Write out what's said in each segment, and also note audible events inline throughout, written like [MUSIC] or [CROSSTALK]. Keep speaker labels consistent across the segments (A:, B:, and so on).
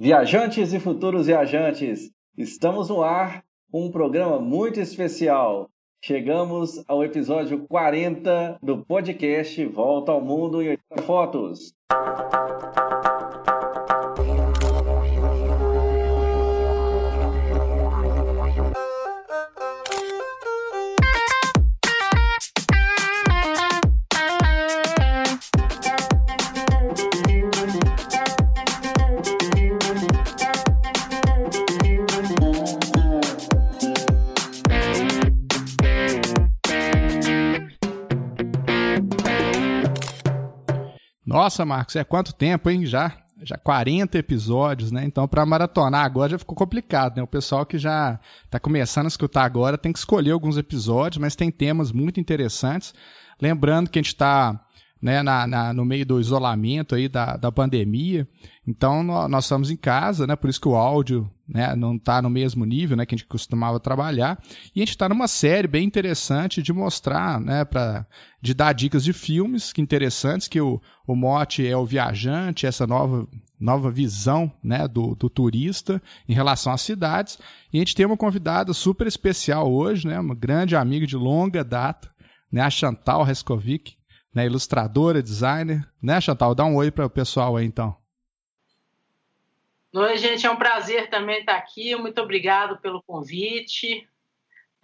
A: Viajantes e futuros viajantes, estamos no ar com um programa muito especial. Chegamos ao episódio 40 do podcast Volta ao Mundo em 80 Fotos.
B: Nossa, Marcos, é quanto tempo, hein? Já, já 40 episódios, né? Então, para maratonar agora já ficou complicado, né? O pessoal que já está começando a escutar agora tem que escolher alguns episódios, mas tem temas muito interessantes. Lembrando que a gente está né, na, na, no meio do isolamento aí da, da pandemia. Então, nós, nós estamos em casa, né? Por isso que o áudio né, não está no mesmo nível né, que a gente costumava trabalhar. E a gente está numa série bem interessante de mostrar, né, pra, de dar dicas de filmes que interessantes, que o, o mote é o viajante, essa nova, nova visão né, do, do turista em relação às cidades. E a gente tem uma convidada super especial hoje, né, uma grande amiga de longa data, né, a Chantal Reskovic né, ilustradora, designer. Né, Chantal? Dá um oi para o pessoal aí, então.
C: Oi, gente, é um prazer também estar aqui. Muito obrigado pelo convite.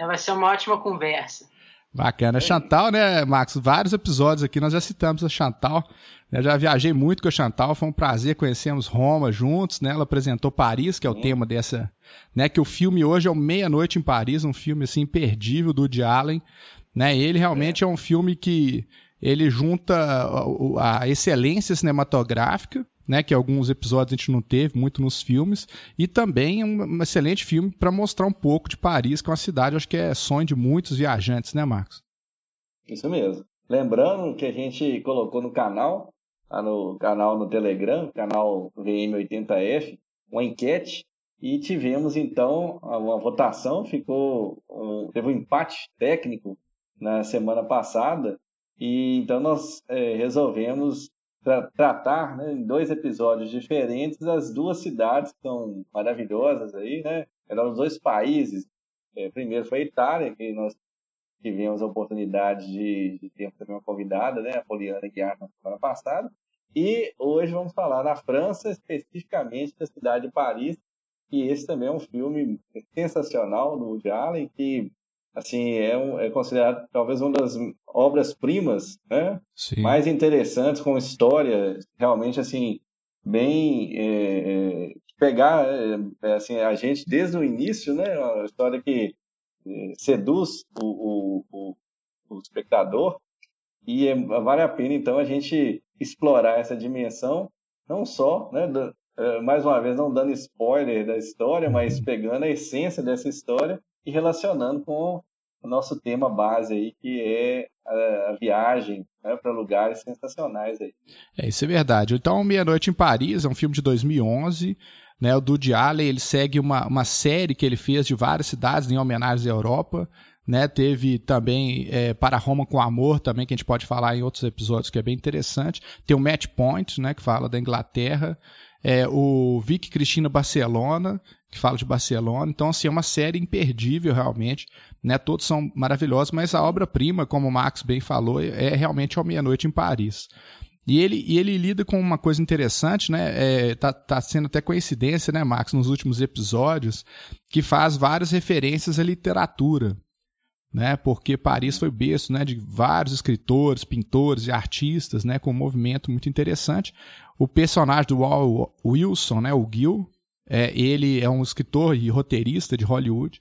C: É, vai ser uma ótima conversa.
B: Bacana. Chantal, né, Max? Vários episódios aqui nós já citamos a Chantal. Eu já viajei muito com a Chantal, foi um prazer conhecermos Roma juntos, né? Ela apresentou Paris, que é o Sim. tema dessa, né? Que o filme hoje é o Meia Noite em Paris, um filme assim imperdível do Woody Allen, né? Ele realmente é, é um filme que ele junta a, a excelência cinematográfica, né, que alguns episódios a gente não teve muito nos filmes, e também um, excelente filme para mostrar um pouco de Paris, que é uma cidade, acho que é sonho de muitos viajantes, né, Marcos?
A: Isso mesmo. Lembrando que a gente colocou no canal, no canal no Telegram, canal VM80F, uma enquete e tivemos então uma votação, ficou teve um empate técnico na semana passada e então nós é, resolvemos tra tratar né, em dois episódios diferentes as duas cidades que são maravilhosas aí, né? Eram os dois países. É, primeiro foi a Itália, que nós tivemos a oportunidade de, de ter também uma convidada, né? A Poliana Guiar na semana passada. E hoje vamos falar da França, especificamente da cidade de Paris, e esse também é um filme sensacional do Woody Allen, que assim, é, um, é considerado talvez uma das obras-primas né? mais interessantes, com história realmente, assim, bem... É, é, pegar é, é, assim, a gente desde o início, né? Uma história que é, seduz o, o, o, o espectador e vale a pena, então, a gente explorar essa dimensão, não só, né, mais uma vez, não dando spoiler da história, mas pegando a essência dessa história e relacionando com o nosso tema base aí, que é a, viagem né, para lugares sensacionais aí.
B: É, isso é verdade. Então, Meia-Noite em Paris é um filme de 2011, né, o Dudy Allen, ele segue uma, uma série que ele fez de várias cidades em homenagem à Europa, né, teve também é, Para Roma com Amor, também, que a gente pode falar em outros episódios, que é bem interessante. Tem o Match Point, né, que fala da Inglaterra. É, o Vic Cristina Barcelona, que fala de Barcelona. Então, assim, é uma série imperdível, realmente. Né? Todos são maravilhosos, mas a obra-prima, como o Max bem falou, é realmente A Meia-Noite em Paris. E ele, e ele lida com uma coisa interessante, né? É, tá, tá sendo até coincidência, né, Max, nos últimos episódios, que faz várias referências à literatura. Né, porque Paris foi berço né, de vários escritores, pintores e artistas, né, com um movimento muito interessante. O personagem do Wilson, né, o Gil, é, ele é um escritor e roteirista de Hollywood.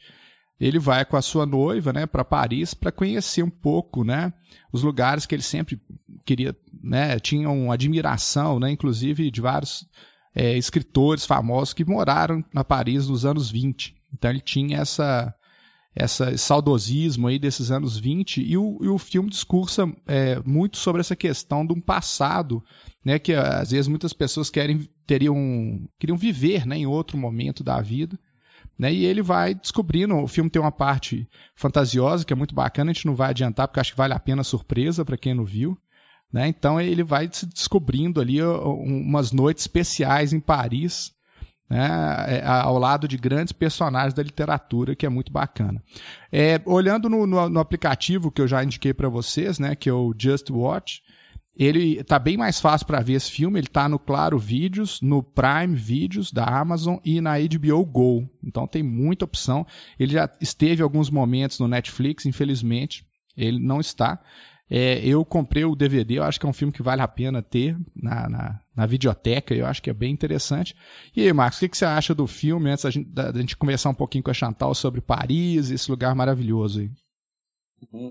B: Ele vai com a sua noiva, né, para Paris para conhecer um pouco, né, os lugares que ele sempre queria, né, tinham admiração, né, inclusive de vários é, escritores famosos que moraram na Paris nos anos 20. Então ele tinha essa essa saudosismo aí desses anos 20 e o, e o filme discursa é, muito sobre essa questão de um passado né, que às vezes muitas pessoas querem teriam queriam viver, né, em outro momento da vida, né? E ele vai descobrindo, o filme tem uma parte fantasiosa que é muito bacana, a gente não vai adiantar porque acho que vale a pena a surpresa para quem não viu, né? Então ele vai se descobrindo ali umas noites especiais em Paris, né, é, ao lado de grandes personagens da literatura, que é muito bacana. É, olhando no, no, no, aplicativo que eu já indiquei para vocês, né, que é o Just Watch, ele tá bem mais fácil para ver esse filme. Ele tá no Claro Vídeos, no Prime Vídeos da Amazon e na HBO Go. Então tem muita opção. Ele já esteve alguns momentos no Netflix, infelizmente ele não está. É, eu comprei o DVD, eu acho que é um filme que vale a pena ter na, na, na videoteca, eu acho que é bem interessante. E aí, Marcos, o que, que você acha do filme, antes da gente, da, da gente conversar um pouquinho com a Chantal sobre Paris, esse lugar maravilhoso aí?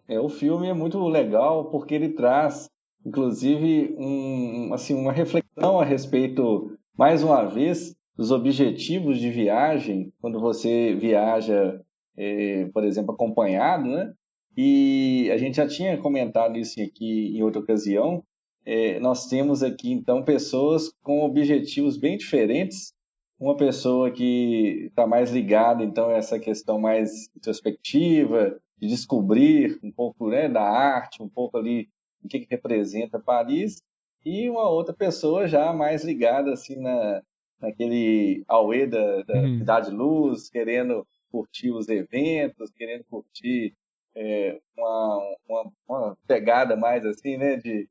A: É, o filme é muito legal porque ele traz, inclusive, um, assim, uma reflexão a respeito, mais uma vez, dos objetivos de viagem, quando você viaja, é, por exemplo, acompanhado, né? E a gente já tinha comentado isso aqui em outra ocasião. É, nós temos aqui, então, pessoas com objetivos bem diferentes. Uma pessoa que está mais ligada, então, a essa questão mais introspectiva, de descobrir um pouco né, da arte, um pouco ali o que, que representa Paris. E uma outra pessoa já mais ligada, assim, na, naquele auê da, da uhum. Cidade Luz, querendo curtir os eventos, querendo curtir é, uma, uma, uma, pegada mais assim, né, de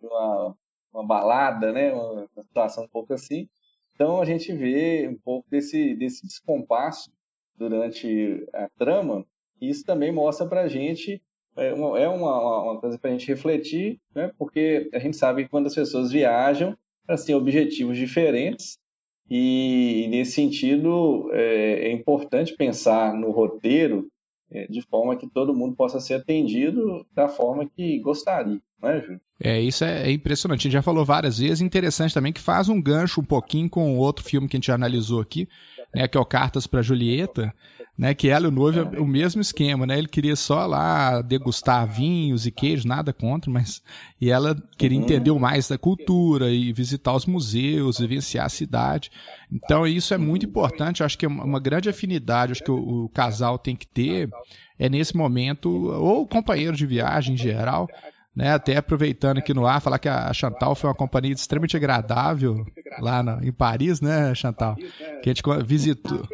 A: uma, uma balada, né, uma, uma, situação um pouco assim. Então a gente vê um pouco desse, desse descompasso durante a trama, e isso também mostra para a gente, é uma, é uma, uma coisa para a gente refletir, né, porque a gente sabe que quando as pessoas viajam, elas têm objetivos diferentes, e, nesse sentido é, é importante pensar no roteiro é, de forma que todo mundo possa ser atendido da forma que gostaria, né?
B: É, isso é, é impressionante. A gente já falou várias vezes, interessante também que faz um gancho um pouquinho com outro filme que a gente já analisou aqui, né, que é o Cartas para Julieta, né, que ela e o noivo é o mesmo esquema, né? Ele queria só lá degustar vinhos e queijos, nada contra, mas e ela queria uhum. entender mais da cultura e visitar os museus, vivenciar a cidade. Então isso é muito importante, eu acho que é uma grande afinidade, acho que o, o casal tem que ter é nesse momento ou o companheiro de viagem em geral, né, até aproveitando aqui no ar, falar que a Chantal foi uma companhia extremamente agradável lá na, em Paris, né, Chantal? Que a gente visitou.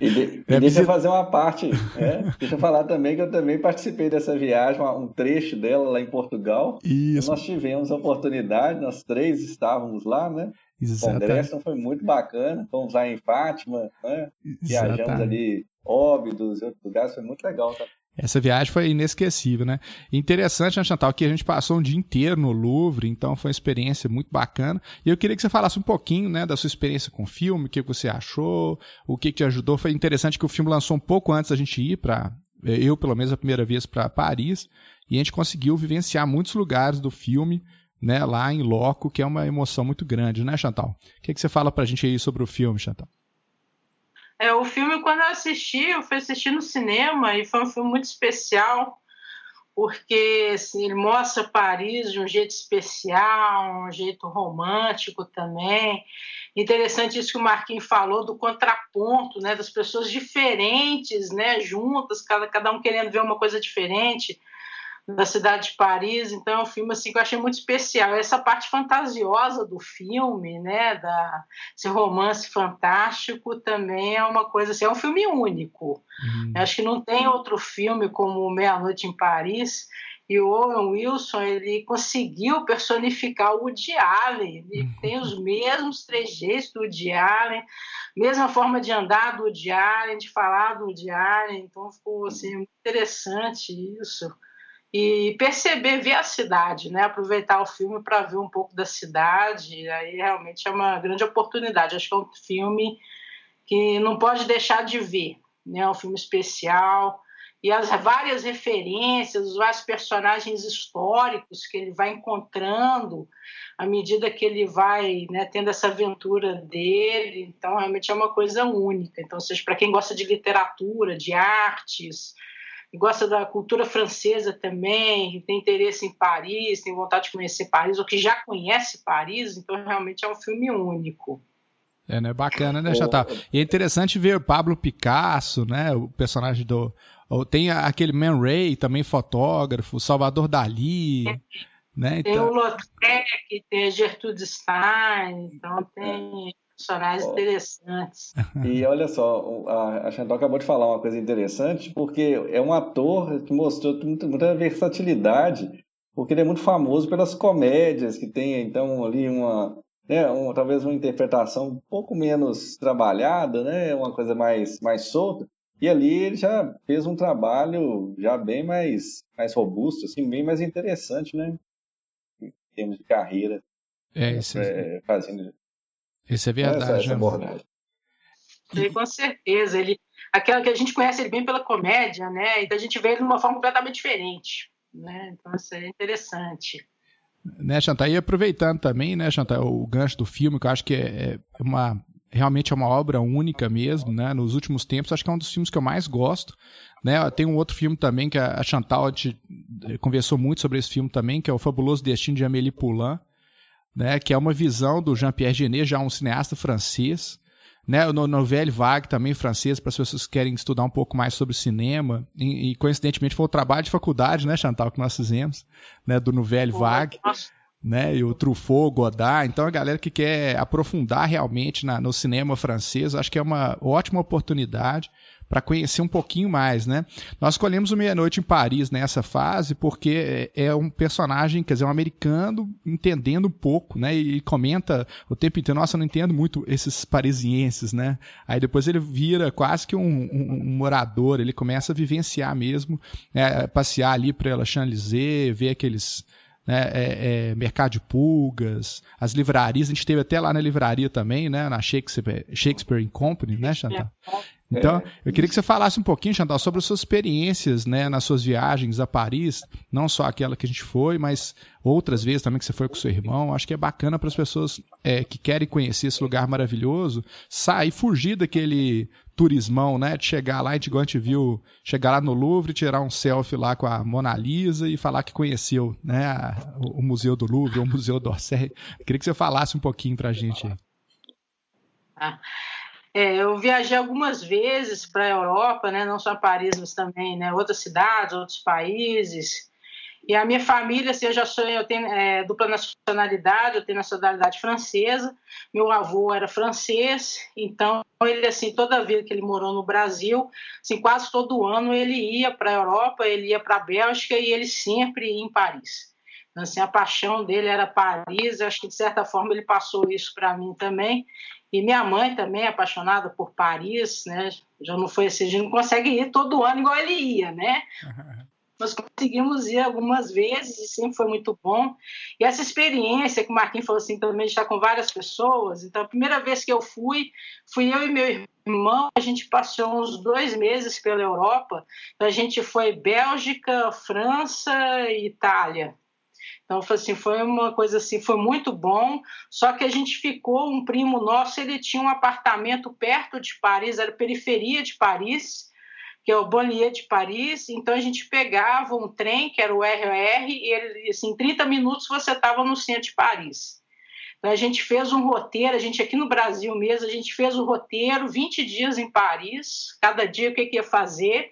A: E, de, [LAUGHS] e deixa eu fazer uma parte, né? deixa eu falar também que eu também participei dessa viagem, um trecho dela lá em Portugal. Isso. Nós tivemos a oportunidade, nós três estávamos lá, né? Exatamente. O congresso foi muito bacana, fomos lá em Fátima, né? viajamos ali Óbidos, outros lugares, foi muito legal. Tá?
B: Essa viagem foi inesquecível, né? Interessante, né, Chantal, que a gente passou um dia inteiro no Louvre, então foi uma experiência muito bacana. E eu queria que você falasse um pouquinho, né, da sua experiência com o filme, o que você achou, o que, te ajudou. Foi interessante que o filme lançou um pouco antes da gente ir para, eu pelo menos a primeira vez para Paris, e a gente conseguiu vivenciar muitos lugares do filme, né, lá em loco, que é uma emoção muito grande, né, Chantal? O que, que você fala para a gente aí sobre o filme, Chantal?
C: É, o filme, quando eu assisti, eu fui assistir no cinema e foi um filme muito especial, porque assim, ele mostra Paris de um jeito especial, um jeito romântico também. Interessante isso que o Marquinhos falou do contraponto, né, das pessoas diferentes, né, juntas, cada, cada um querendo ver uma coisa diferente da cidade de Paris, então é um filme assim que eu achei muito especial. Essa parte fantasiosa do filme, né, da esse romance fantástico também é uma coisa assim, é um filme único. Uhum. Acho que não tem outro filme como Meia Noite em Paris. E o Owen Wilson ele conseguiu personificar o Woody Allen. Ele uhum. tem os mesmos trejeitos do Woody Allen, mesma forma de andar do Woody Allen, de falar do Woody Allen. Então ficou assim muito interessante isso e perceber, ver a cidade, né? Aproveitar o filme para ver um pouco da cidade, aí realmente é uma grande oportunidade. Acho que é um filme que não pode deixar de ver, né? É um filme especial e as várias referências, os vários personagens históricos que ele vai encontrando à medida que ele vai né, tendo essa aventura dele. Então, realmente é uma coisa única. Então, seja para quem gosta de literatura, de artes, gosta da cultura francesa também, tem interesse em Paris, tem vontade de conhecer Paris, ou que já conhece Paris, então realmente é um filme único.
B: É, né? Bacana, né, Chantal? E é interessante ver Pablo Picasso, né? O personagem do. Tem aquele Man Ray, também fotógrafo, Salvador Dali. É. Né?
C: Então... Tem o Lautrec, tem a Gertrude Stein, então tem personagens oh. interessantes. [LAUGHS]
A: E olha só, a Chantal acabou de falar uma coisa interessante, porque é um ator que mostrou muita, muita versatilidade, porque ele é muito famoso pelas comédias que tem, então, ali uma, né, um, talvez uma interpretação um pouco menos trabalhada, né, uma coisa mais, mais solta. E ali ele já fez um trabalho já bem mais, mais robusto, assim, bem mais interessante, né? Em termos de carreira.
B: É, isso é, fazendo isso é verdade. Essa, essa abordagem.
C: E, com certeza. Ele, aquela que a gente conhece ele bem pela comédia, né? Então a gente vê ele de uma forma completamente diferente. Né? Então isso é interessante.
B: Né, Chantal? E aproveitando também, né, Chantal, o gancho do filme, que eu acho que é, é uma realmente é uma obra única mesmo, né? Nos últimos tempos, acho que é um dos filmes que eu mais gosto, né? Tem um outro filme também que a Chantal a gente conversou muito sobre esse filme também, que é o Fabuloso Destino de Amélie Poulain, né? Que é uma visão do Jean-Pierre Genet, já um cineasta francês, né? O Nouvelle Vague também francês para as pessoas que querem estudar um pouco mais sobre cinema e, e, coincidentemente foi o trabalho de faculdade, né, Chantal, que nós fizemos, né? Do Nouvelle Vague. Nossa né? E o Truffaut, Godard. Então, a galera que quer aprofundar realmente na, no cinema francês, acho que é uma ótima oportunidade para conhecer um pouquinho mais, né? Nós escolhemos o Meia-Noite em Paris nessa fase porque é, é um personagem, quer dizer, um americano entendendo um pouco, né? E comenta o tempo inteiro, nossa, eu não entendo muito esses parisienses, né? Aí depois ele vira quase que um, um, um morador, ele começa a vivenciar mesmo, é, passear ali pela Champs-Élysées, ver aqueles né, é, é, mercado de pulgas, as livrarias, a gente teve até lá na livraria também, né, na Shakespeare, Shakespeare Company, né, Chantal? Então, eu queria que você falasse um pouquinho, Chantal, sobre as suas experiências, né, nas suas viagens a Paris, não só aquela que a gente foi, mas outras vezes também que você foi com seu irmão. Acho que é bacana para as pessoas é, que querem conhecer esse lugar maravilhoso, sair, fugir daquele turismão, né? De chegar lá, igual a gente viu, chegar lá no Louvre, tirar um selfie lá com a Mona Lisa e falar que conheceu, né? O, o Museu do Louvre, o Museu d'Orsay. Queria que você falasse um pouquinho para a gente aí.
C: Ah, é, eu viajei algumas vezes para a Europa, né? Não só Paris, mas também, né? Outras cidades, outros países. E a minha família, assim, eu já sou, eu tenho é, dupla nacionalidade, eu tenho nacionalidade francesa. Meu avô era francês, então ele, assim, toda vida que ele morou no Brasil, assim, quase todo ano ele ia para a Europa, ele ia para a Bélgica e ele sempre ia em Paris. Então, assim, a paixão dele era Paris, acho que de certa forma ele passou isso para mim também. E minha mãe também apaixonada por Paris, né? Já não foi assim, a gente não consegue ir todo ano igual ele ia, né? nós conseguimos ir algumas vezes e sempre foi muito bom. E essa experiência que o Marquinhos falou assim, também está com várias pessoas. Então, a primeira vez que eu fui, fui eu e meu irmão. A gente passou uns dois meses pela Europa. Então, a gente foi Bélgica, França e Itália. Então, foi assim, foi uma coisa assim, foi muito bom. Só que a gente ficou, um primo nosso, ele tinha um apartamento perto de Paris, era periferia de Paris que é o Bonnier de Paris. Então a gente pegava um trem, que era o RER, e ele, assim, em 30 minutos você estava no centro de Paris. Então a gente fez um roteiro, a gente aqui no Brasil mesmo, a gente fez o um roteiro, 20 dias em Paris, cada dia o que, que ia fazer.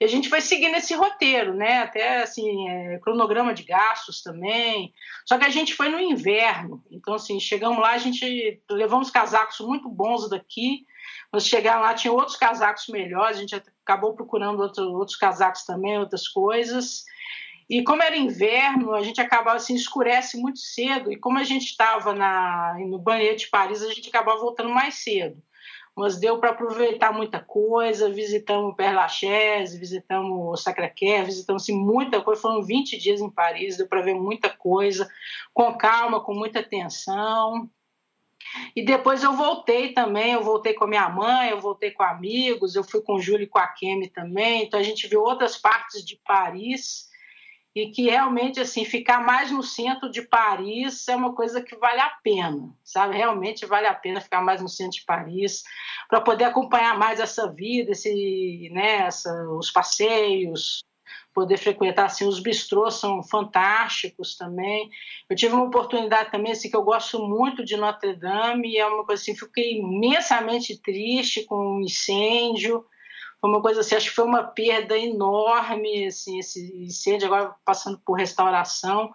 C: E a gente foi seguindo esse roteiro, né? Até assim, é, cronograma de gastos também. Só que a gente foi no inverno. Então, assim, chegamos lá, a gente levamos casacos muito bons daqui. Nós chegamos lá, tinha outros casacos melhores, a gente acabou procurando outro, outros casacos também, outras coisas. E como era inverno, a gente acabava assim, escurece muito cedo. E como a gente estava no banheiro de Paris, a gente acabava voltando mais cedo. Mas deu para aproveitar muita coisa. Visitamos Père Lachaise, visitamos Sacré-Cœur, visitamos assim, muita coisa. Foram 20 dias em Paris, deu para ver muita coisa, com calma, com muita atenção. E depois eu voltei também, eu voltei com a minha mãe, eu voltei com amigos, eu fui com o Júlio e com a Kemi também. Então a gente viu outras partes de Paris e que realmente assim ficar mais no centro de Paris é uma coisa que vale a pena, sabe? Realmente vale a pena ficar mais no centro de Paris para poder acompanhar mais essa vida, esse, né, essa, os passeios, poder frequentar assim os bistrôs são fantásticos também eu tive uma oportunidade também assim que eu gosto muito de Notre Dame e é uma coisa assim fiquei imensamente triste com o um incêndio foi uma coisa assim acho que foi uma perda enorme assim esse incêndio agora passando por restauração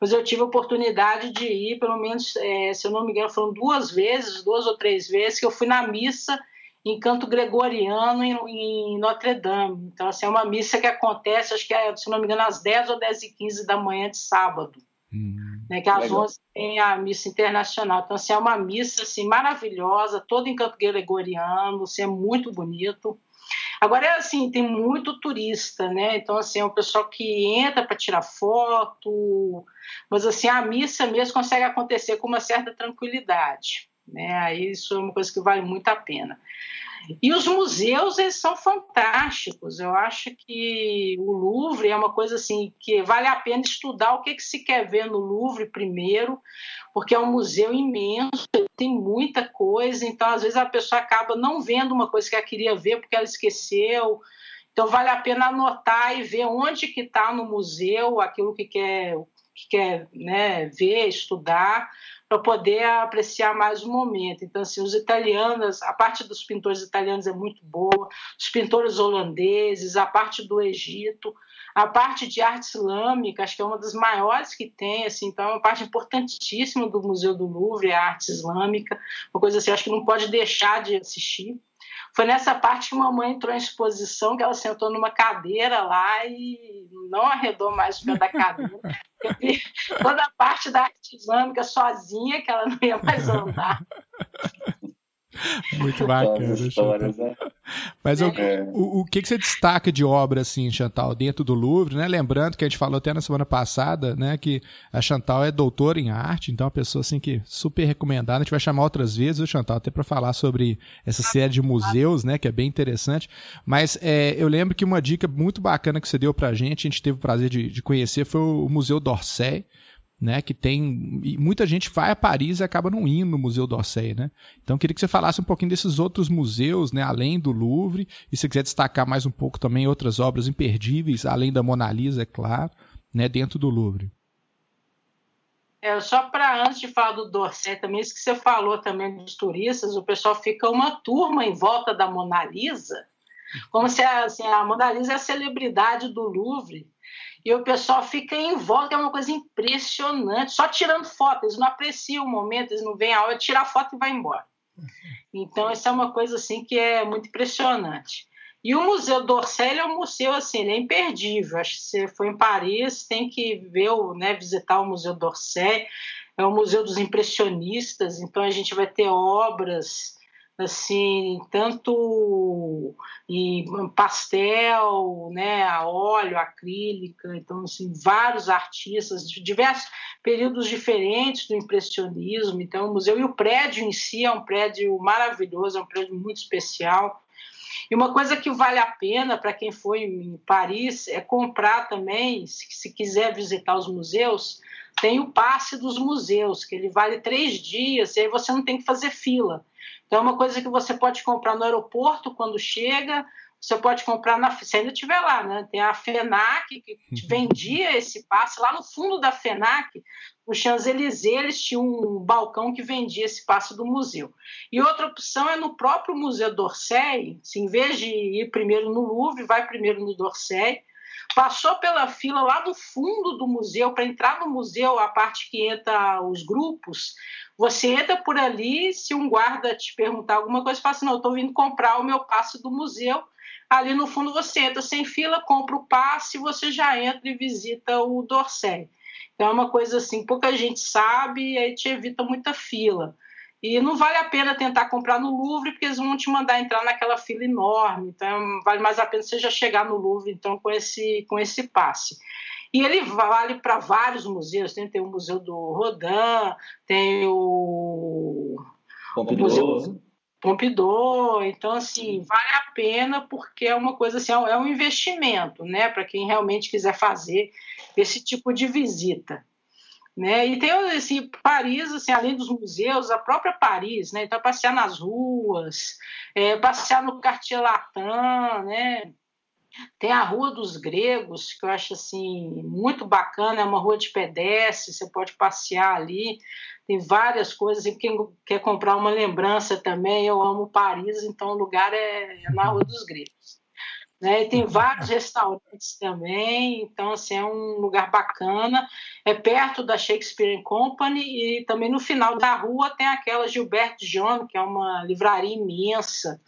C: mas eu tive a oportunidade de ir, pelo menos, é, se eu não me engano, foram duas vezes, duas ou três vezes, que eu fui na missa em canto gregoriano em, em Notre Dame. Então, assim, é uma missa que acontece, acho que é, se não me engano, às 10 ou 10 e 15 da manhã de sábado. Hum, né, que às legal. 11 tem a missa internacional. Então, assim, é uma missa assim, maravilhosa, toda em canto gregoriano, assim, é muito bonito. Agora, é assim, tem muito turista, né? Então, assim, é um pessoal que entra para tirar foto, mas, assim, a missa mesmo consegue acontecer com uma certa tranquilidade, né? Aí isso é uma coisa que vale muito a pena. E os museus, eles são fantásticos. Eu acho que o Louvre é uma coisa assim que vale a pena estudar o que, que se quer ver no Louvre primeiro, porque é um museu imenso, tem muita coisa, então às vezes a pessoa acaba não vendo uma coisa que ela queria ver porque ela esqueceu. Então vale a pena anotar e ver onde que está no museu aquilo que quer, que quer né, ver, estudar, para poder apreciar mais o momento. Então, assim, os italianos, a parte dos pintores italianos é muito boa, os pintores holandeses, a parte do Egito, a parte de arte islâmica, acho que é uma das maiores que tem, assim, então é uma parte importantíssima do Museu do Louvre, a arte islâmica, uma coisa assim, acho que não pode deixar de assistir. Foi nessa parte que mamãe entrou em exposição, que ela sentou numa cadeira lá e não arredou mais o pé da cadeira. toda a parte da arte islâmica sozinha, que ela não ia mais andar. [LAUGHS]
B: Muito bacana. Histórias, né? Mas é. o, o, o, que, que você destaca de obra, assim, Chantal, dentro do Louvre, né? Lembrando que a gente falou até na semana passada, né, que a Chantal é doutora em arte, então é uma pessoa, assim, que super recomendada. A gente vai chamar outras vezes, o Chantal, até para falar sobre essa série de museus, né, que é bem interessante. Mas é, eu lembro que uma dica muito bacana que você deu pra gente, a gente teve o prazer de, de conhecer, foi o Museu d'Orsay, né, que tem muita gente vai a Paris e acaba não indo no Museu d'Orsay, né? Então queria que você falasse um pouquinho desses outros museus, né, além do Louvre, e se quiser destacar mais um pouco também outras obras imperdíveis, além da Mona Lisa, é claro, né, dentro do Louvre.
C: É, só para antes de falar do Dorset também, isso que você falou também dos turistas, o pessoal fica uma turma em volta da Mona Lisa, como se assim, a Mona Lisa é a celebridade do Louvre e o pessoal fica em volta, é uma coisa impressionante, só tirando foto, eles não apreciam o momento, eles não veem a hora tirar foto e vai embora. Então, isso é uma coisa assim que é muito impressionante. E o Museu d'Orsay é um museu assim, é imperdível. Acho que você foi em Paris, tem que ver, né, visitar o Museu d'Orsay. É o Museu dos Impressionistas, então a gente vai ter obras assim, tanto em pastel, né, a óleo, acrílica, então assim, vários artistas de diversos períodos diferentes do impressionismo. Então, o museu e o prédio em si é um prédio maravilhoso, é um prédio muito especial. E uma coisa que vale a pena para quem foi em Paris é comprar também, se, se quiser visitar os museus, tem o passe dos museus, que ele vale três dias, e aí você não tem que fazer fila. Então, é uma coisa que você pode comprar no aeroporto quando chega, você pode comprar na. Se ainda estiver lá, né? Tem a FENAC, que uhum. vendia esse passe lá no fundo da FENAC, no Champs-Élysées, eles tinham um balcão que vendia esse passe do museu. E outra opção é no próprio Museu d'Orsay, se em vez de ir primeiro no Louvre, vai primeiro no d'Orsay, passou pela fila lá do fundo do museu, para entrar no museu, a parte que entra os grupos, você entra por ali, se um guarda te perguntar alguma coisa, fala assim, não, estou vindo comprar o meu passe do museu. Ali no fundo você entra sem fila, compra o passe, você já entra e visita o Dorsey. Então é uma coisa assim, pouca gente sabe e aí te evita muita fila. E não vale a pena tentar comprar no Louvre, porque eles vão te mandar entrar naquela fila enorme. Então, vale mais a pena você já chegar no Louvre então, com, esse, com esse passe. E ele vale para vários museus. Tem, tem o Museu do Rodin, tem o,
A: Pompidou. o Museu
C: Pompidou. Então, assim, vale a pena porque é uma coisa assim, é um investimento, né? Para quem realmente quiser fazer esse tipo de visita. Né? E tem assim, Paris, assim, além dos museus, a própria Paris, né? Então, passear nas ruas, é, passear no Cartier Latin, né? Tem a Rua dos Gregos, que eu acho assim muito bacana, é uma rua de pedestre, você pode passear ali. Tem várias coisas, e quem quer comprar uma lembrança também, eu amo Paris, então o lugar é, é na Rua dos Gregos. Né? tem vários restaurantes também, então assim, é um lugar bacana. É perto da Shakespeare Company e também no final da rua tem aquela Gilbert John, que é uma livraria imensa,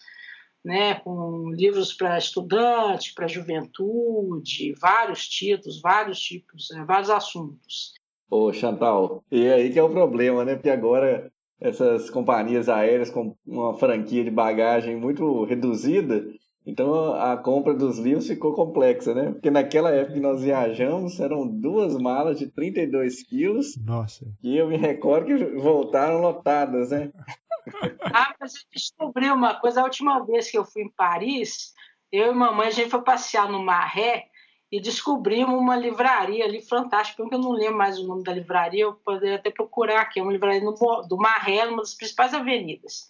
C: né? com livros para estudante, para juventude, vários títulos, vários tipos, né? vários assuntos.
A: Ô, Chantal, e aí que é o problema, né? Porque agora essas companhias aéreas com uma franquia de bagagem muito reduzida, então a compra dos livros ficou complexa, né? Porque naquela época que nós viajamos, eram duas malas de 32 quilos.
B: Nossa.
A: E eu me recordo que voltaram lotadas, né?
C: Ah, mas eu descobri uma coisa. A última vez que eu fui em Paris, eu e mamãe, a gente foi passear no Maré e descobrimos uma livraria ali fantástica, porque eu não lembro mais o nome da livraria, eu poderia até procurar aqui, é uma livraria no, do Maré, uma das principais avenidas.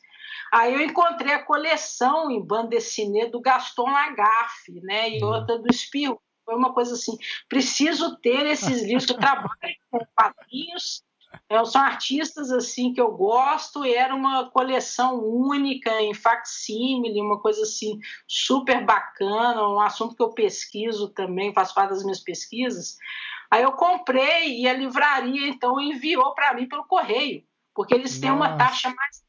C: Aí eu encontrei a coleção em bande dessinée do Gaston Lagaffe, né, e uhum. outra do Spirou. Foi uma coisa assim, preciso ter esses livros, eu trabalho com quadrinhos, é, são artistas assim que eu gosto, e era uma coleção única em facsímile, uma coisa assim super bacana, um assunto que eu pesquiso também, faço parte das minhas pesquisas. Aí eu comprei e a livraria então enviou para mim pelo correio, porque eles Nossa. têm uma taxa mais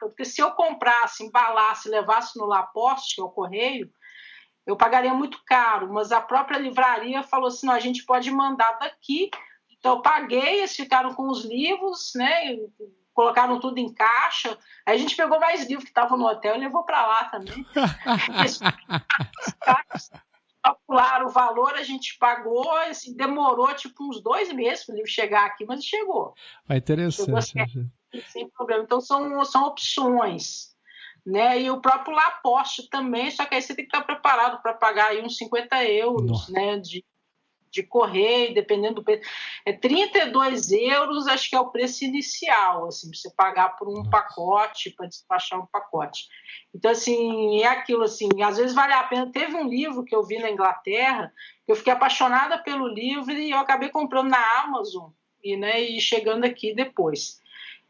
C: porque se eu comprasse, embalasse, levasse no Laposte, que é o correio, eu pagaria muito caro, mas a própria livraria falou assim: não, a gente pode mandar daqui. Então, eu paguei, eles ficaram com os livros, né? Colocaram tudo em caixa. Aí a gente pegou mais livros que estavam no hotel e levou para lá também. calcularam o valor, a gente pagou, assim, demorou tipo uns dois meses para o livro chegar aqui, mas chegou.
B: É interessante. Chegou
C: sem problema. Então, são, são opções. Né? E o próprio Laposte também, só que aí você tem que estar preparado para pagar aí uns 50 euros né, de, de correio, dependendo do preço. É 32 euros, acho que é o preço inicial, assim, para você pagar por um Nossa. pacote, para despachar um pacote. Então, assim, é aquilo, assim, às vezes vale a pena. Teve um livro que eu vi na Inglaterra, que eu fiquei apaixonada pelo livro e eu acabei comprando na Amazon e, né, e chegando aqui depois.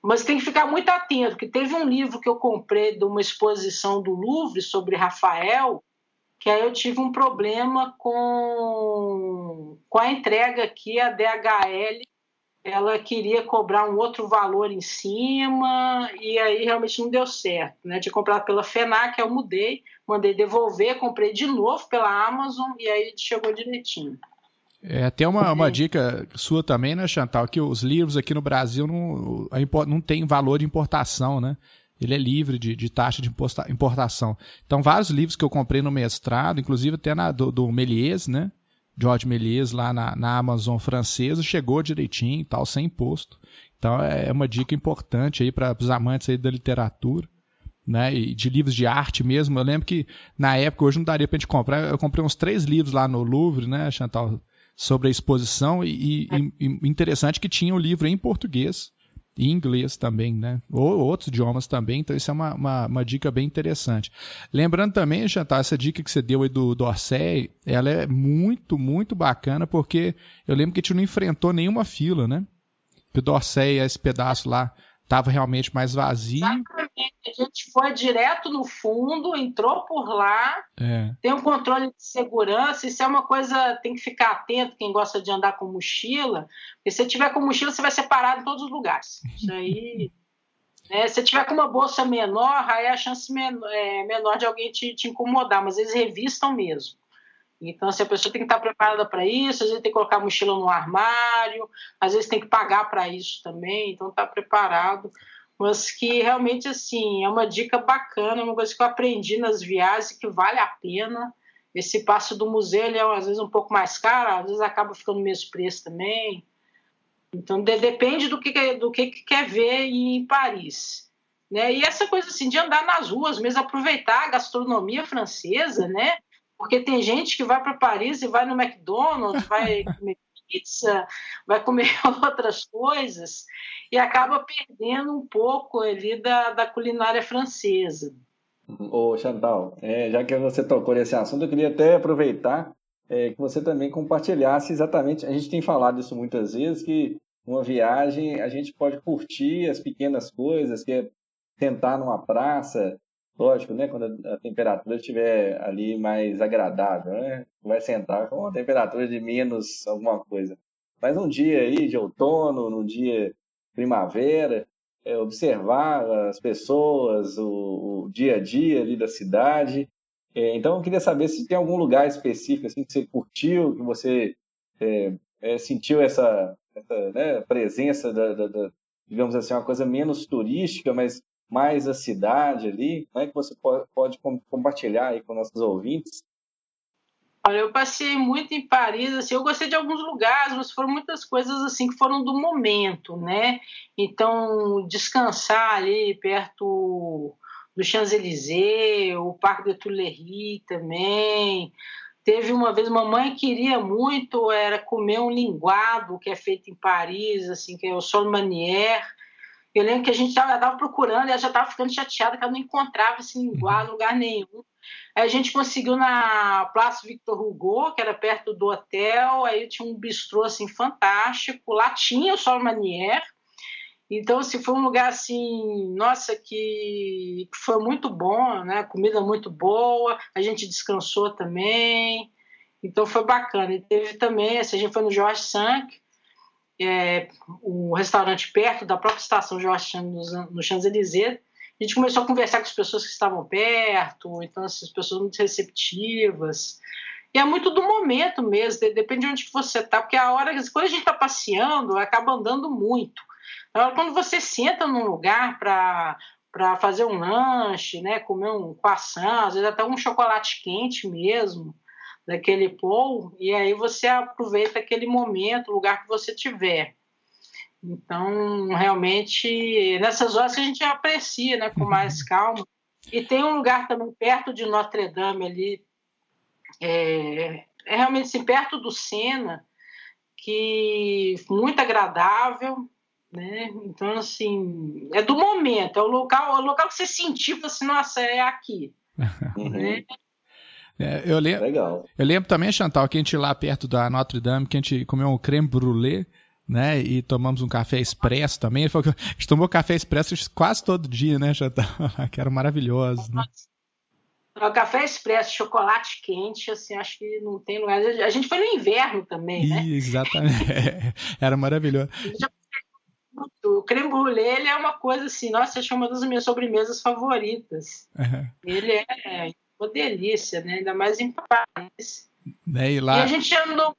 C: Mas tem que ficar muito atento, porque teve um livro que eu comprei de uma exposição do Louvre sobre Rafael, que aí eu tive um problema com, com a entrega aqui, a DHL, ela queria cobrar um outro valor em cima, e aí realmente não deu certo. Né? Tinha comprado pela FENAC, eu mudei, mandei devolver, comprei de novo pela Amazon, e aí chegou direitinho.
B: É até uma, uma dica sua também, né, Chantal, que os livros aqui no Brasil não, não tem valor de importação, né? Ele é livre de, de taxa de importação. Então, vários livros que eu comprei no mestrado, inclusive até na, do, do Méliès, né? George Méliès, lá na, na Amazon francesa, chegou direitinho e tal, sem imposto. Então, é, é uma dica importante aí para os amantes aí da literatura. Né, e de livros de arte mesmo. Eu lembro que na época, hoje não daria para a gente comprar. Eu comprei uns três livros lá no Louvre, né, Chantal? Sobre a exposição e, e, e interessante que tinha o livro em português e inglês também, né? Ou outros idiomas também, então isso é uma, uma, uma, dica bem interessante. Lembrando também, Chantal, essa dica que você deu aí do Dorsey, ela é muito, muito bacana, porque eu lembro que a gente não enfrentou nenhuma fila, né? Que o Dorsey, esse pedaço lá, estava realmente mais vazio.
C: A gente foi direto no fundo, entrou por lá, é. tem um controle de segurança. Isso é uma coisa, tem que ficar atento quem gosta de andar com mochila, porque se você tiver com mochila, você vai ser parado em todos os lugares. Isso aí. [LAUGHS] né, se tiver com uma bolsa menor, aí a chance menor, é, menor de alguém te, te incomodar, mas eles revistam mesmo. Então, assim, a pessoa tem que estar preparada para isso, às vezes tem que colocar a mochila no armário, às vezes tem que pagar para isso também, então está preparado. Mas que realmente, assim, é uma dica bacana, é uma coisa que eu aprendi nas viagens que vale a pena. Esse passo do museu, ele é às vezes um pouco mais caro, às vezes acaba ficando no mesmo preço também. Então, de, depende do que, do que, que quer ver em Paris. Né? E essa coisa assim de andar nas ruas, mesmo aproveitar a gastronomia francesa, né? Porque tem gente que vai para Paris e vai no McDonald's, vai [LAUGHS] comer pizza, vai comer [LAUGHS] outras coisas e acaba perdendo um pouco ali da, da culinária francesa.
A: Ô Chantal, é, já que você tocou nesse assunto, eu queria até aproveitar é, que você também compartilhasse exatamente. A gente tem falado isso muitas vezes que uma viagem a gente pode curtir as pequenas coisas, que é sentar numa praça, lógico, né? Quando a temperatura estiver ali mais agradável, né? Vai sentar com uma temperatura de menos alguma coisa. Mas um dia aí de outono, num dia primavera, é, observar as pessoas, o, o, dia a dia ali da cidade. É, então, eu queria saber se tem algum lugar específico assim, que você curtiu, que você é, é sentiu essa, essa né, presença da, da, da, digamos assim, uma coisa menos turística, mas mais a cidade ali. Como é que você pode, compartilhar aí com nossos ouvintes?
C: Olha, eu passei muito em Paris, assim, eu gostei de alguns lugares, mas foram muitas coisas assim que foram do momento, né? Então, descansar ali perto do Champs-Élysées, o Parque de Tuileries também. Teve uma vez, mamãe queria muito era comer um linguado que é feito em Paris, assim, que é o Sol Manière. Eu lembro que a gente estava procurando e ela já estava ficando chateada que ela não encontrava esse linguado em lugar nenhum. Aí a gente conseguiu na Praça Victor Hugo, que era perto do hotel, aí tinha um bistrô assim fantástico, lá tinha o Sol Manière. Então, assim, foi um lugar assim, nossa, que foi muito bom, né? Comida muito boa, a gente descansou também. Então foi bacana. E teve também, assim, a gente foi no George Sank, é, um restaurante perto da própria estação George no Champs-Élysées, a gente começou a conversar com as pessoas que estavam perto, então essas pessoas muito receptivas. E é muito do momento mesmo, depende de onde você está, porque a hora, quando a gente está passeando, acaba andando muito. Agora, quando você senta num lugar para para fazer um lanche, né, comer um croissant, às vezes até um chocolate quente mesmo, daquele pão, e aí você aproveita aquele momento, o lugar que você tiver. Então, realmente, nessas horas que a gente aprecia né, com mais uhum. calma. E tem um lugar também perto de Notre Dame ali, é, é realmente assim, perto do Sena, que muito agradável, né? Então, assim, é do momento, é o local, é o local que você sentiu, assim, nossa, é aqui. [LAUGHS]
B: Né? É, eu, lembro, Legal. eu lembro também, Chantal, que a gente lá perto da Notre Dame, que a gente comeu um creme brulee, né? E tomamos um café expresso também. Ele falou que a gente tomou café expresso quase todo dia, né, Chantal? [LAUGHS] que era maravilhoso, né?
C: O café expresso, chocolate quente, assim, acho que não tem lugar. A gente foi no inverno também, né?
B: Exatamente. [LAUGHS] Era maravilhoso.
C: O creme brulee, ele é uma coisa assim, nossa, acho que é uma das minhas sobremesas favoritas. Uhum. Ele é uma delícia, né? Ainda mais em Paris.
B: Né? E, lá...
C: e a gente andou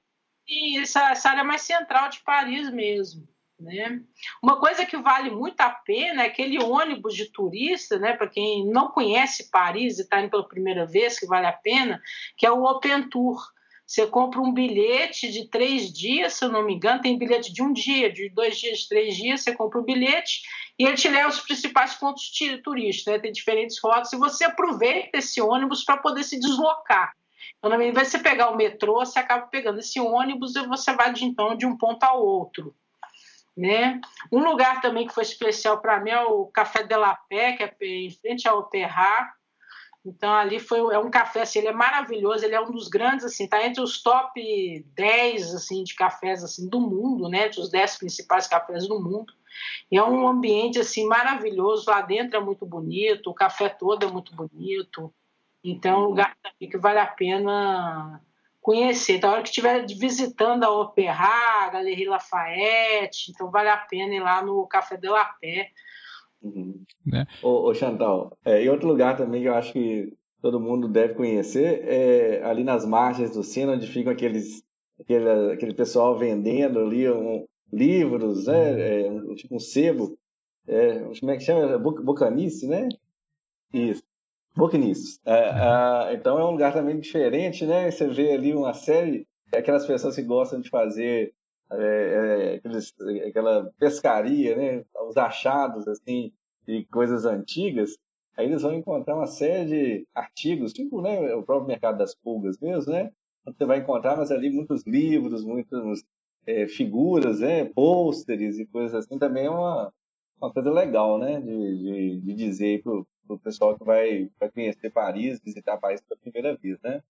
C: essa, essa área mais central de Paris mesmo. Né? Uma coisa que vale muito a pena é aquele ônibus de turista, né? Para quem não conhece Paris e está indo pela primeira vez, que vale a pena, que é o Open Tour. Você compra um bilhete de três dias, se eu não me engano, tem bilhete de um dia, de dois dias, de três dias, você compra o bilhete e ele te leva aos principais pontos turísticos, né? Tem diferentes rotas e você aproveita esse ônibus para poder se deslocar. Então, invés de você pegar o metrô, você acaba pegando esse ônibus e você vai de então de um ponto ao outro. Né? Um lugar também que foi especial para mim é o Café de la Paix, que é em frente ao Terrar. Então ali foi é um café assim, ele é maravilhoso, ele é um dos grandes assim, tá entre os top 10 assim de cafés assim do mundo, né, entre os 10 principais cafés do mundo. E é um ambiente assim maravilhoso, lá dentro é muito bonito, o café todo é muito bonito. Então, é um lugar que vale a pena conhecer. Então, a hora que estiver visitando a Opera, a Galeria Lafayette, então vale a pena ir lá no Café de la Paix.
A: Uhum. Né? Ô, ô, Chantal, é, e outro lugar também que eu acho que todo mundo deve conhecer é ali nas margens do Sena, onde ficam aqueles aquele, aquele pessoal vendendo ali um, livros, né? É, um, tipo um sebo. É, como é que chama? Bocanice, né? Isso. Boquinis. É, é, então é um lugar também diferente, né? Você vê ali uma série, aquelas pessoas que gostam de fazer é, é aqueles, aquela pescaria, né? Os achados, assim, de coisas antigas. Aí eles vão encontrar uma série de artigos, tipo né, o próprio mercado das pulgas mesmo, né? Você vai encontrar, mas ali muitos livros, muitas é, figuras, né? Pôsteres e coisas assim. Também é uma, uma coisa legal, né? De, de, de dizer para o pessoal que vai, vai conhecer Paris, visitar Paris pela primeira vez, né?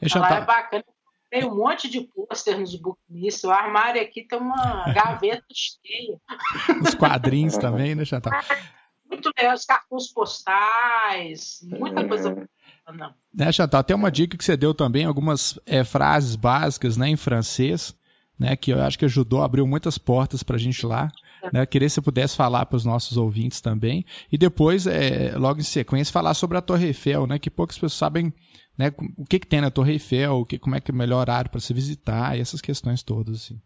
C: É, já tá... é bacana. Tem um monte de pôster nos booklist. O armário aqui tem uma [LAUGHS] gaveta cheia.
B: Os quadrinhos também, né, Chantal?
C: muito legal, os cartões postais, muita é. coisa.
B: Não. Né, Chantal, até uma dica que você deu também, algumas é, frases básicas né, em francês, né, que eu acho que ajudou, abriu muitas portas para a gente lá. Né? Queria que você pudesse falar para os nossos ouvintes também. E depois, é, logo em sequência, falar sobre a Torre Eiffel, né? que poucas pessoas sabem né, o que, que tem na Torre Eiffel, o que, como é que é o melhor horário para se visitar, e essas questões todas. Assim.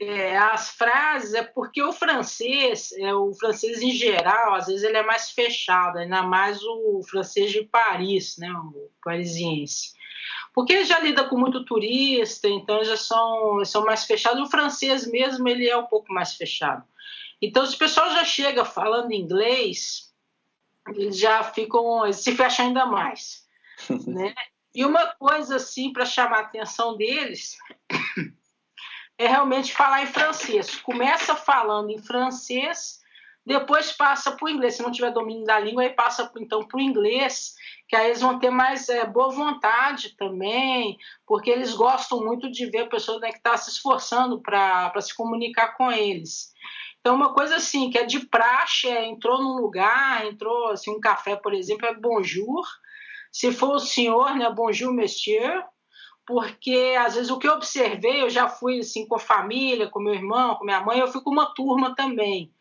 C: É, as frases é porque o francês, é, o francês em geral, às vezes ele é mais fechado, ainda mais o francês de Paris, né, o parisiense. Porque ele já lida com muito turista, então já são, são mais fechados. O francês mesmo, ele é um pouco mais fechado. Então, se o pessoal já chega falando inglês, eles já ficam, eles se fecham ainda mais. [LAUGHS] né? E uma coisa, assim, para chamar a atenção deles, é realmente falar em francês. Começa falando em francês, depois passa para o inglês. Se não tiver domínio da língua, aí passa então para o inglês que aí eles vão ter mais é, boa vontade também, porque eles gostam muito de ver a pessoa né, que está se esforçando para se comunicar com eles. Então, uma coisa assim, que é de praxe, é, entrou num lugar, entrou assim, um café, por exemplo, é bonjour. Se for o senhor, né, bonjour, monsieur. Porque, às vezes, o que eu observei, eu já fui assim, com a família, com meu irmão, com minha mãe, eu fui com uma turma também.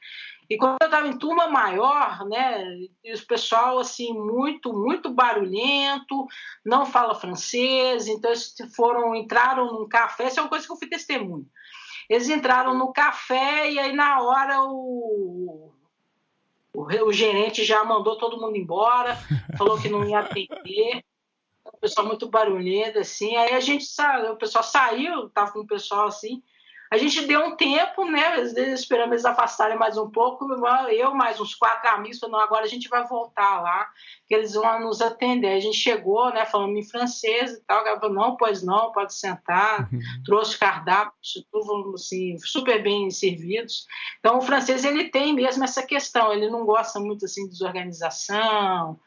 C: E quando eu estava em turma maior, né, e o pessoal assim muito muito barulhento, não fala francês, então eles foram entraram num café, essa é uma coisa que eu fui testemunho. Eles entraram no café e aí na hora o o, o gerente já mandou todo mundo embora, [LAUGHS] falou que não ia atender. O pessoal muito barulhento assim. Aí a gente saiu, o pessoal saiu, tava com o pessoal assim. A gente deu um tempo, né? Às vezes esperamos eles afastarem mais um pouco. Eu, mais uns quatro amigos, não, agora a gente vai voltar lá, que eles vão nos atender. A gente chegou, né, falando em francês e tal. Ela falou, não, pois não, pode sentar. Uhum. Trouxe cardápio, tudo assim, super bem servidos. Então, o francês, ele tem mesmo essa questão. Ele não gosta muito, assim, de desorganização,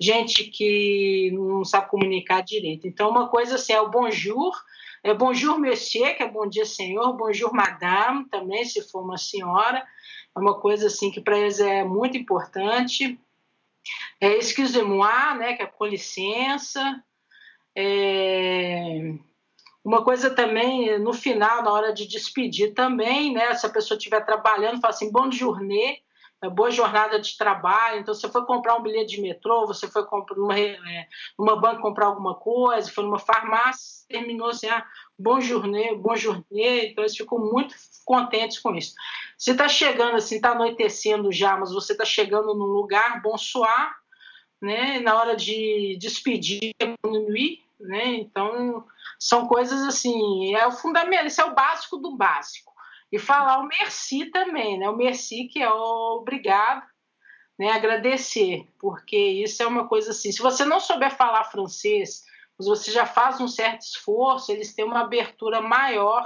C: gente que não sabe comunicar direito. Então, uma coisa assim, é o bonjour é bonjour, monsieur, que é bom dia, senhor. Bonjour, madame, também, se for uma senhora. É uma coisa assim que para eles é muito importante. É excusez-moi, né, que é com licença. É... Uma coisa também, no final, na hora de despedir também, né, se a pessoa estiver trabalhando, fala assim, bonne journée, boa jornada de trabalho. Então, você foi comprar um bilhete de metrô, você foi numa, é, numa banca comprar alguma coisa, foi numa farmácia, terminou assim, ah, bom journée, bom journée. Então, eles ficam muito contentes com isso. Você está chegando assim, está anoitecendo já, mas você está chegando num lugar, bom suar, né? Na hora de despedir, né? Então, são coisas assim, é o fundamental, isso é o básico do básico. E falar o merci também, né? O merci que é o obrigado, né? Agradecer, porque isso é uma coisa assim. Se você não souber falar francês, você já faz um certo esforço, eles têm uma abertura maior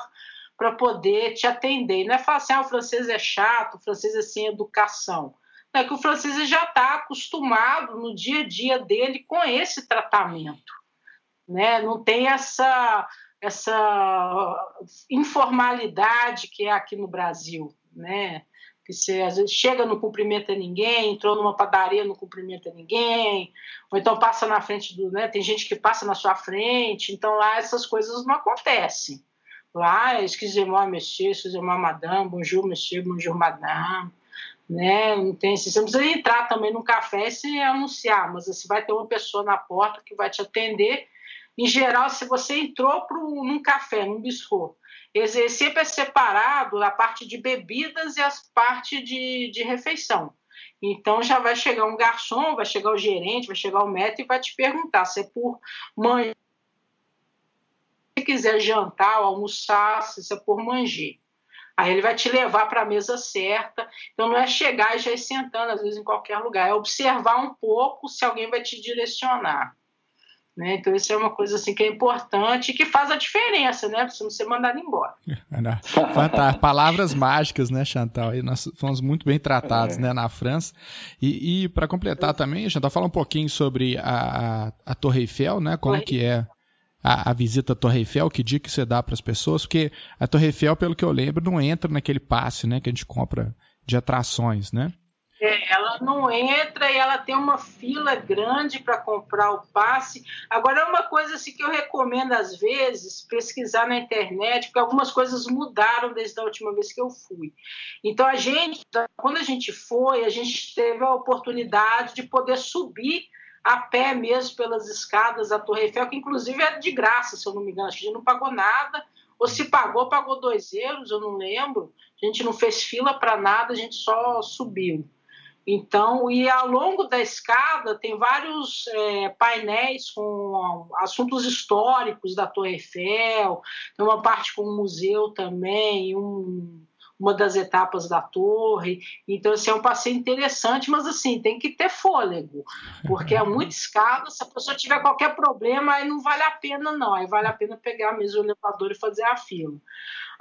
C: para poder te atender. não é falar assim, ah, o francês é chato, o francês é sem educação. é que o francês já está acostumado no dia a dia dele com esse tratamento. Né? Não tem essa essa informalidade que é aqui no Brasil, né? Que você às vezes chega não cumprimenta ninguém, entrou numa padaria não cumprimenta ninguém, ou então passa na frente do, né? Tem gente que passa na sua frente, então lá essas coisas não acontecem. Lá, excusez-moi, monsieur, excusez-moi, madame, bonjour, monsieur, bonjour, madame, né? Não tem, você não precisa entrar também no café e se anunciar, mas você vai ter uma pessoa na porta que vai te atender em geral, se você entrou pro, num café, num bistrô, sempre é separado a parte de bebidas e a parte de, de refeição. Então já vai chegar um garçom, vai chegar o gerente, vai chegar o médico e vai te perguntar se é por manhã, se quiser jantar ou almoçar, se é por manger. Aí ele vai te levar para a mesa certa. Então não é chegar e já ir sentando, às vezes, em qualquer lugar. É observar um pouco se alguém vai te direcionar. Né? Então isso é uma coisa assim que é importante e que faz a diferença, né? Pra você não ser mandado embora. [LAUGHS]
B: Fantástico. Palavras mágicas, né, Chantal? E nós fomos muito bem tratados, é. né, na França. E, e para completar também, Chantal, fala um pouquinho sobre a, a, a Torre Eiffel, né? Como Torre... que é a, a, visita à Torre Eiffel, que dica que você dá para as pessoas? Porque a Torre Eiffel, pelo que eu lembro, não entra naquele passe, né, que a gente compra de atrações, né?
C: É, ela não entra e ela tem uma fila grande para comprar o passe. Agora, é uma coisa assim, que eu recomendo, às vezes, pesquisar na internet, porque algumas coisas mudaram desde a última vez que eu fui. Então, a gente, quando a gente foi, a gente teve a oportunidade de poder subir a pé mesmo pelas escadas da Torre Eiffel, que inclusive é de graça, se eu não me engano. A gente não pagou nada, ou se pagou, pagou dois euros, eu não lembro. A gente não fez fila para nada, a gente só subiu. Então, e ao longo da escada tem vários é, painéis com assuntos históricos da Torre Eiffel, tem uma parte com um museu também, um, uma das etapas da torre. Então, assim, é um passeio interessante, mas assim, tem que ter fôlego, porque é muita escada. Se a pessoa tiver qualquer problema, aí não vale a pena, não. Aí vale a pena pegar mesmo o elevador e fazer a fila.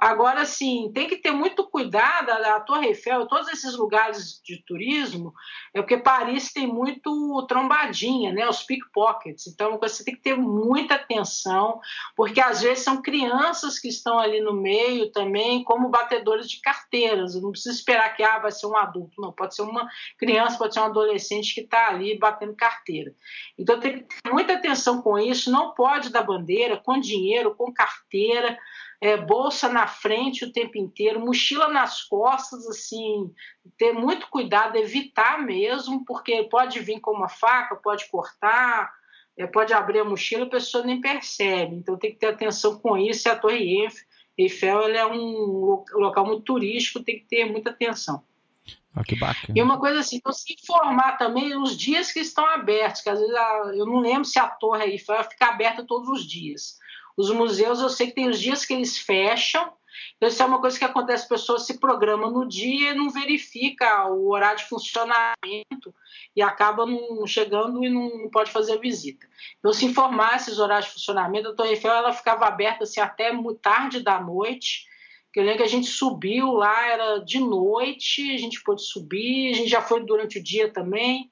C: Agora, sim, tem que ter muito cuidado. A Torre Eiffel, todos esses lugares de turismo, é porque Paris tem muito trombadinha, né? Os pickpockets. Então, você tem que ter muita atenção, porque às vezes são crianças que estão ali no meio também, como batedores de carteiras. Não precisa esperar que ah, vai ser um adulto, não. Pode ser uma criança, pode ser um adolescente que está ali batendo carteira. Então, tem que ter muita atenção com isso. Não pode dar bandeira com dinheiro, com carteira é, bolsa na frente o tempo inteiro, mochila nas costas, assim, ter muito cuidado, evitar mesmo, porque pode vir com uma faca, pode cortar, é, pode abrir a mochila, a pessoa nem percebe. Então tem que ter atenção com isso. E a Torre Eiffel é um local muito turístico, tem que ter muita atenção.
B: Ah, que bacana.
C: E uma coisa assim, então se informar também os dias que estão abertos, que às vezes a, eu não lembro se a Torre Eiffel fica aberta todos os dias. Os museus, eu sei que tem os dias que eles fecham, então, isso é uma coisa que acontece, a pessoa se programa no dia e não verifica o horário de funcionamento e acaba não chegando e não pode fazer a visita. Então, se informar esses horários de funcionamento, a Torre Eiffel ela ficava aberta assim, até muito tarde da noite, eu lembro que a gente subiu lá, era de noite, a gente pôde subir, a gente já foi durante o dia também,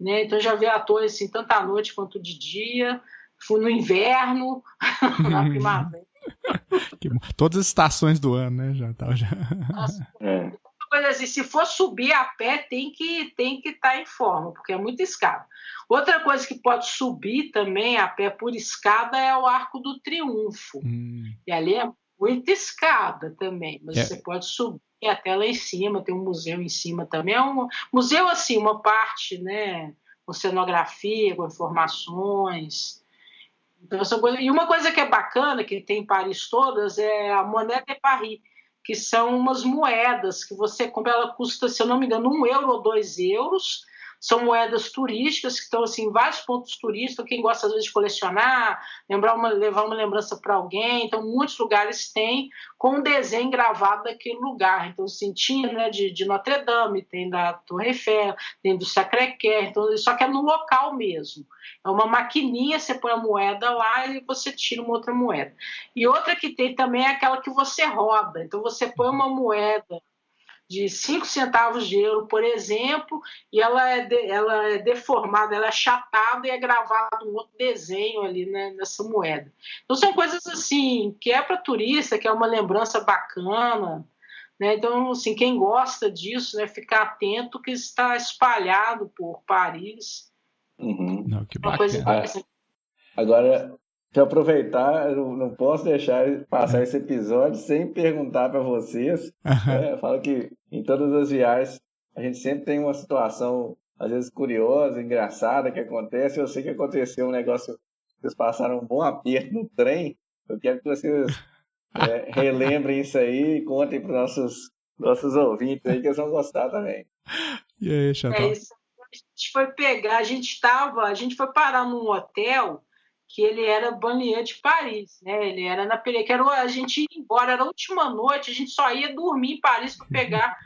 C: né? então já vi a torre assim, tanto à noite quanto de dia fui no inverno, [LAUGHS] na primavera. [LAUGHS]
B: Todas as estações do ano, né? Já tá, já.
C: Nossa, é. assim, se for subir a pé, tem que tem que estar tá em forma, porque é muito escada. Outra coisa que pode subir também a pé por escada é o Arco do Triunfo. Hum. E ali é muita escada também, mas é. você pode subir até lá em cima, tem um museu em cima também. É um museu assim, uma parte, né, com cenografia, com informações. Então, coisa... E uma coisa que é bacana, que tem em Paris todas, é a moneda de Paris, que são umas moedas que você compra, ela custa, se eu não me engano, um euro ou dois euros, são moedas turísticas que estão assim, em vários pontos turísticos. Quem gosta, às vezes, de colecionar, lembrar uma, levar uma lembrança para alguém. Então, muitos lugares têm com um desenho gravado daquele lugar. Então, assim, tinha né, de, de Notre Dame, tem da Torre Eiffel, tem do Sacré-Cœur, então, só que é no local mesmo. É uma maquininha, você põe a moeda lá e você tira uma outra moeda. E outra que tem também é aquela que você roda. Então, você põe uma moeda de 5 centavos de euro, por exemplo, e ela é, de, ela é deformada, ela é achatada e é gravado um outro desenho ali né, nessa moeda. Então são coisas assim, que é para turista, que é uma lembrança bacana, né? Então, assim, quem gosta disso, né, ficar atento que está espalhado por Paris.
A: Uhum. Não, que bacana. Agora, Deixa eu aproveitar, eu não posso deixar passar esse episódio sem perguntar para vocês. Uhum. falo que em todas as viagens a gente sempre tem uma situação, às vezes curiosa, engraçada que acontece. Eu sei que aconteceu um negócio, vocês passaram um bom aperto no trem. Eu quero que vocês é, relembrem isso aí e contem para os nossos, nossos ouvintes aí que eles vão gostar também.
B: E aí, Chantal? É isso.
C: A gente foi pegar, a gente estava, a gente foi parar num hotel que ele era banlieues de Paris, né? Ele era na que era a gente ia embora, era a última noite, a gente só ia dormir em Paris para pegar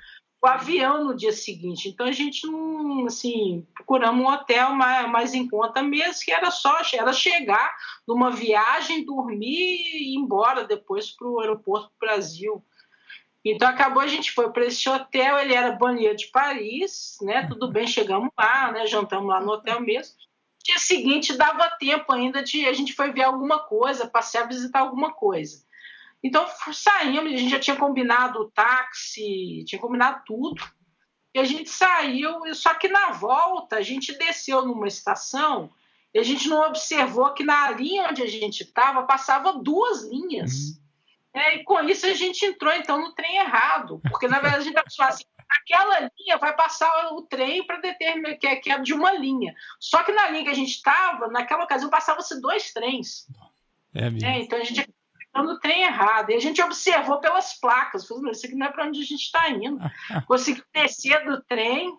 C: o avião no dia seguinte. Então a gente não, assim, procuramos um hotel mais, mais em conta mesmo, que era só era chegar numa viagem, dormir e ir embora depois para o aeroporto do Brasil. Então acabou, a gente foi para esse hotel, ele era banlieues de Paris, né? Tudo bem, chegamos lá, né? Jantamos lá no hotel mesmo dia seguinte dava tempo ainda de a gente foi ver alguma coisa, passear, visitar alguma coisa. Então saímos, a gente já tinha combinado o táxi, tinha combinado tudo. E a gente saiu, só que na volta a gente desceu numa estação e a gente não observou que na linha onde a gente estava passava duas linhas. Uhum. É, e com isso a gente entrou então no trem errado, porque na verdade a gente estava assim, aquela linha vai passar o trem para determinar que é, que é de uma linha. Só que na linha que a gente estava, naquela ocasião passava-se dois trens. É, é, então a gente entrou no trem errado. E a gente observou pelas placas, falou, isso aqui não é para onde a gente está indo. [LAUGHS] Conseguiu descer do trem,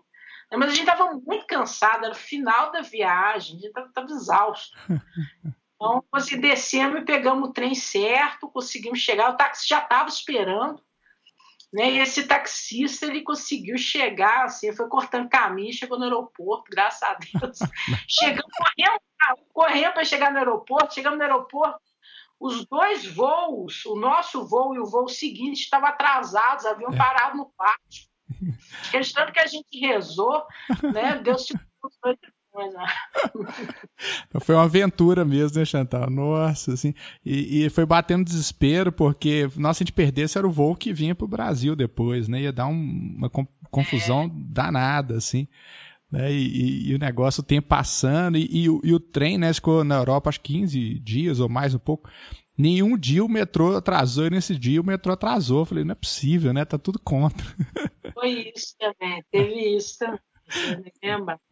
C: mas a gente estava muito cansado, era o final da viagem, a gente estava exausto. [LAUGHS] Então, consegui descemos e pegamos o trem certo, conseguimos chegar, o táxi já estava esperando. Né? E esse taxista ele conseguiu chegar, assim, foi cortando caminho, chegou no aeroporto, graças a Deus. [LAUGHS] Chegamos correndo, correndo para chegar no aeroporto, chegamos no aeroporto, os dois voos, o nosso voo e o voo seguinte, estavam atrasados, haviam parado no pátio. Questão que a gente rezou, né? Deus se [LAUGHS]
B: foi uma aventura mesmo, né, Chantal? Nossa, assim. E, e, foi batendo desespero, porque, nossa, se a gente perdesse, era o voo que vinha pro Brasil depois, né? Ia dar um, uma confusão é. danada, assim. Né? E, e, e, o negócio, o tempo passando, e, o, e o trem, né? Ficou na Europa, acho 15 dias ou mais um pouco. Nenhum dia o metrô atrasou, e nesse dia o metrô atrasou. Eu falei, não é possível, né? Tá tudo contra. [LAUGHS]
C: Foi isso também, teve isso também.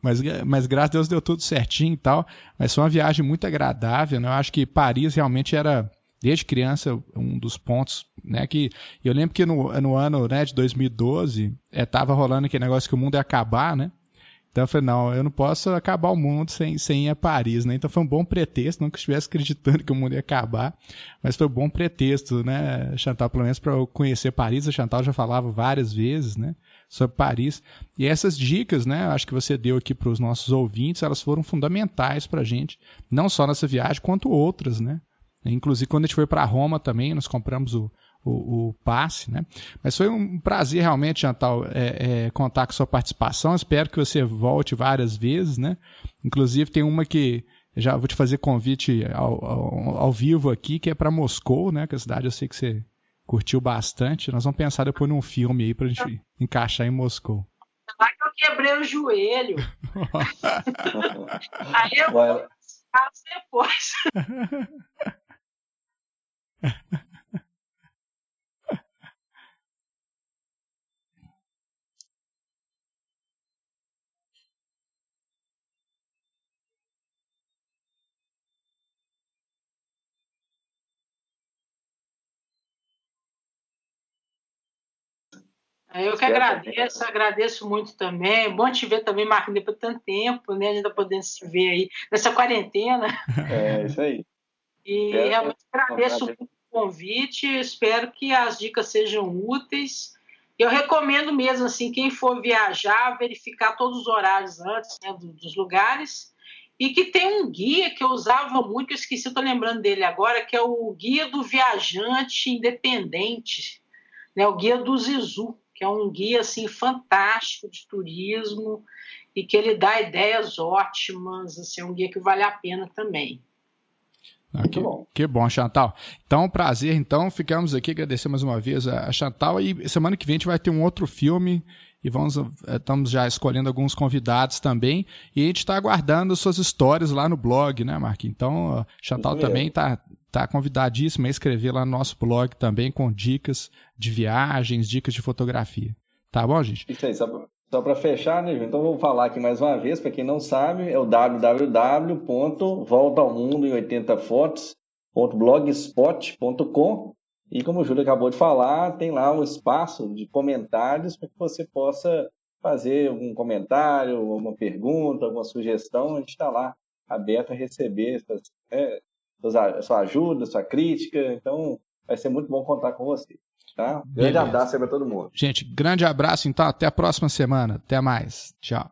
B: Mas, mas graças a Deus deu tudo certinho e tal. Mas foi uma viagem muito agradável, né? Eu acho que Paris realmente era, desde criança, um dos pontos, né? Que eu lembro que no, no ano né, de 2012, é, tava rolando aquele negócio que o mundo ia acabar, né? Então eu falei, não, eu não posso acabar o mundo sem, sem ir a Paris, né? Então foi um bom pretexto, não que eu estivesse [LAUGHS] acreditando que o mundo ia acabar, mas foi um bom pretexto, né, Chantal, pelo menos para eu conhecer Paris. A Chantal já falava várias vezes, né? Sobre Paris. E essas dicas, né, acho que você deu aqui para os nossos ouvintes, elas foram fundamentais para a gente, não só nessa viagem, quanto outras, né? Inclusive, quando a gente foi para Roma também, nós compramos o, o, o, passe, né? Mas foi um prazer realmente, Chantal, é, é, contar com sua participação. Espero que você volte várias vezes, né? Inclusive, tem uma que já vou te fazer convite ao, ao, ao vivo aqui, que é para Moscou, né? Que é a cidade eu sei que você curtiu bastante. Nós vamos pensar depois num filme aí pra gente encaixar em Moscou.
C: Lá que eu quebrei o joelho. [LAUGHS] aí eu vou depois. [LAUGHS] eu que agradeço, agradeço muito também. É bom te ver também, Marco, depois de tanto tempo, né? A gente tá podendo se ver aí nessa quarentena.
A: É, isso aí.
C: E é, realmente agradeço muito o convite, espero que as dicas sejam úteis. Eu recomendo mesmo, assim, quem for viajar, verificar todos os horários antes né, dos lugares. E que tem um guia que eu usava muito, eu esqueci, estou lembrando dele agora, que é o Guia do Viajante Independente, né, o Guia do Zizu que é um guia assim fantástico de turismo e que ele dá ideias ótimas, assim, é um guia que vale a pena também.
B: Ah, que, bom. que bom, Chantal. Então, prazer. Então, ficamos aqui, agradecer mais uma vez a, Chantal. E semana que vem a gente vai ter um outro filme e vamos, eh, estamos já escolhendo alguns convidados também. E a gente está aguardando suas histórias lá no blog, né, Marquinhos? Então, Chantal também está tá convidadíssima a escrever lá no nosso blog também com dicas de viagens, dicas de fotografia. Tá bom, gente?
A: Isso aí, só para fechar, né, então vou falar aqui mais uma vez, para quem não sabe, é o www.voltaomundo em80fotos.blogspot.com e como o Júlio acabou de falar, tem lá um espaço de comentários para que você possa fazer algum comentário, alguma pergunta, alguma sugestão, a gente está lá aberto a receber é, sua ajuda, sua crítica, então vai ser muito bom contar com você. Tá? Grande Beleza. abraço aí para todo mundo.
B: Gente, grande abraço então. Até a próxima semana. Até mais. Tchau.